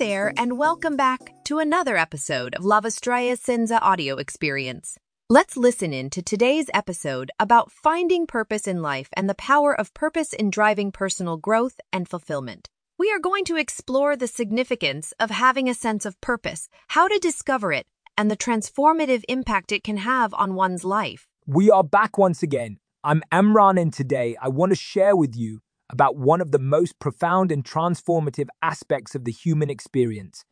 there, and welcome back to another episode of La Vostra Essenza audio experience. Let's listen in to today's episode about finding purpose in life and the power of purpose in driving personal growth and fulfillment. We are going to explore the significance of having a sense of purpose, how to discover it, and the transformative impact it can have on one's life. We are back once again. I'm Amran, and today I want to share with you about one of the most profound and transformative aspects of the human experience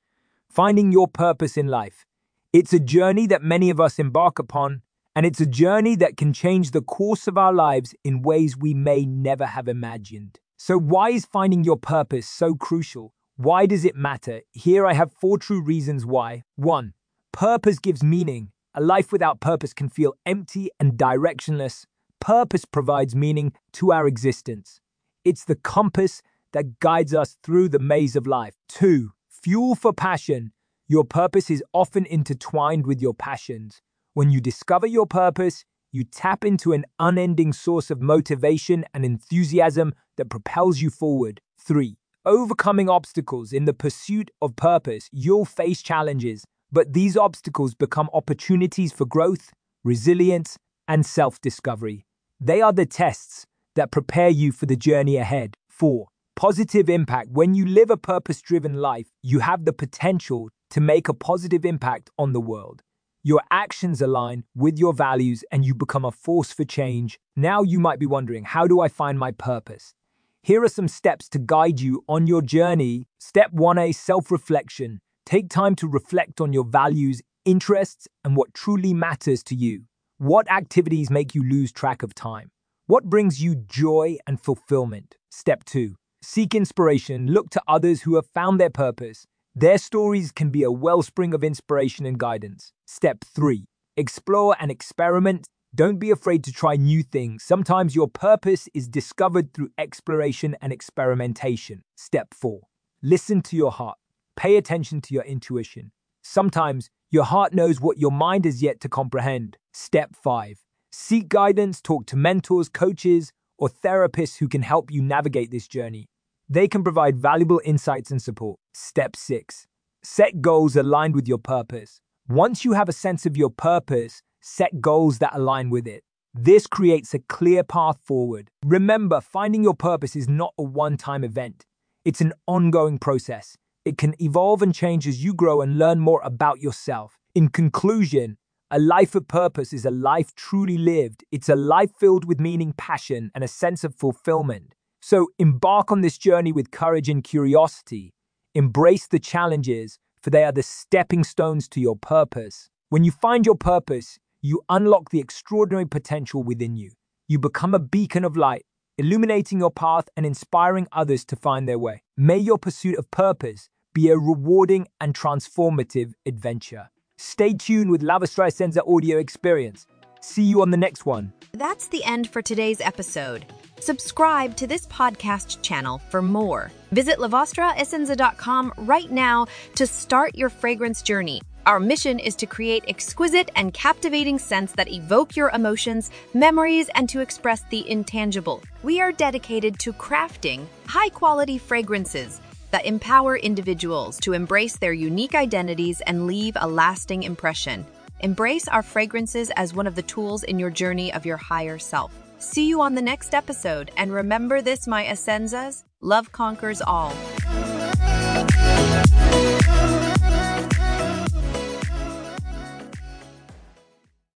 finding your purpose in life. It's a journey that many of us embark upon, and it's a journey that can change the course of our lives in ways we may never have imagined. So, why is finding your purpose so crucial? Why does it matter? Here I have four true reasons why. One, purpose gives meaning. A life without purpose can feel empty and directionless. Purpose provides meaning to our existence. It's the compass that guides us through the maze of life. Two, fuel for passion. Your purpose is often intertwined with your passions. When you discover your purpose, you tap into an unending source of motivation and enthusiasm that propels you forward. Three, overcoming obstacles in the pursuit of purpose. You'll face challenges, but these obstacles become opportunities for growth, resilience, and self discovery. They are the tests that prepare you for the journey ahead. 4. Positive impact. When you live a purpose driven life, you have the potential to make a positive impact on the world. Your actions align with your values and you become a force for change. Now you might be wondering, how do I find my purpose? Here are some steps to guide you on your journey. Step 1A Self reflection. Take time to reflect on your values, interests, and what truly matters to you. What activities make you lose track of time? What brings you joy and fulfillment? Step 2. Seek inspiration. Look to others who have found their purpose. Their stories can be a wellspring of inspiration and guidance. Step 3. Explore and experiment. Don't be afraid to try new things. Sometimes your purpose is discovered through exploration and experimentation. Step 4. Listen to your heart. Pay attention to your intuition. Sometimes your heart knows what your mind is yet to comprehend. Step 5. Seek guidance, talk to mentors, coaches, or therapists who can help you navigate this journey. They can provide valuable insights and support. Step 6. Set goals aligned with your purpose. Once you have a sense of your purpose, set goals that align with it. This creates a clear path forward. Remember, finding your purpose is not a one time event, it's an ongoing process. It can evolve and change as you grow and learn more about yourself. In conclusion, a life of purpose is a life truly lived. It's a life filled with meaning, passion, and a sense of fulfillment. So embark on this journey with courage and curiosity. Embrace the challenges, for they are the stepping stones to your purpose. When you find your purpose, you unlock the extraordinary potential within you. You become a beacon of light, illuminating your path and inspiring others to find their way. May your pursuit of purpose be a rewarding and transformative adventure. Stay tuned with La Vostra Essenza audio experience. See you on the next one. That's the end for today's episode. Subscribe to this podcast channel for more. Visit lavostraessenza.com right now to start your fragrance journey. Our mission is to create exquisite and captivating scents that evoke your emotions, memories, and to express the intangible. We are dedicated to crafting high quality fragrances that empower individuals to embrace their unique identities and leave a lasting impression. Embrace our fragrances as one of the tools in your journey of your higher self. See you on the next episode, and remember this, my Essenzas love conquers all.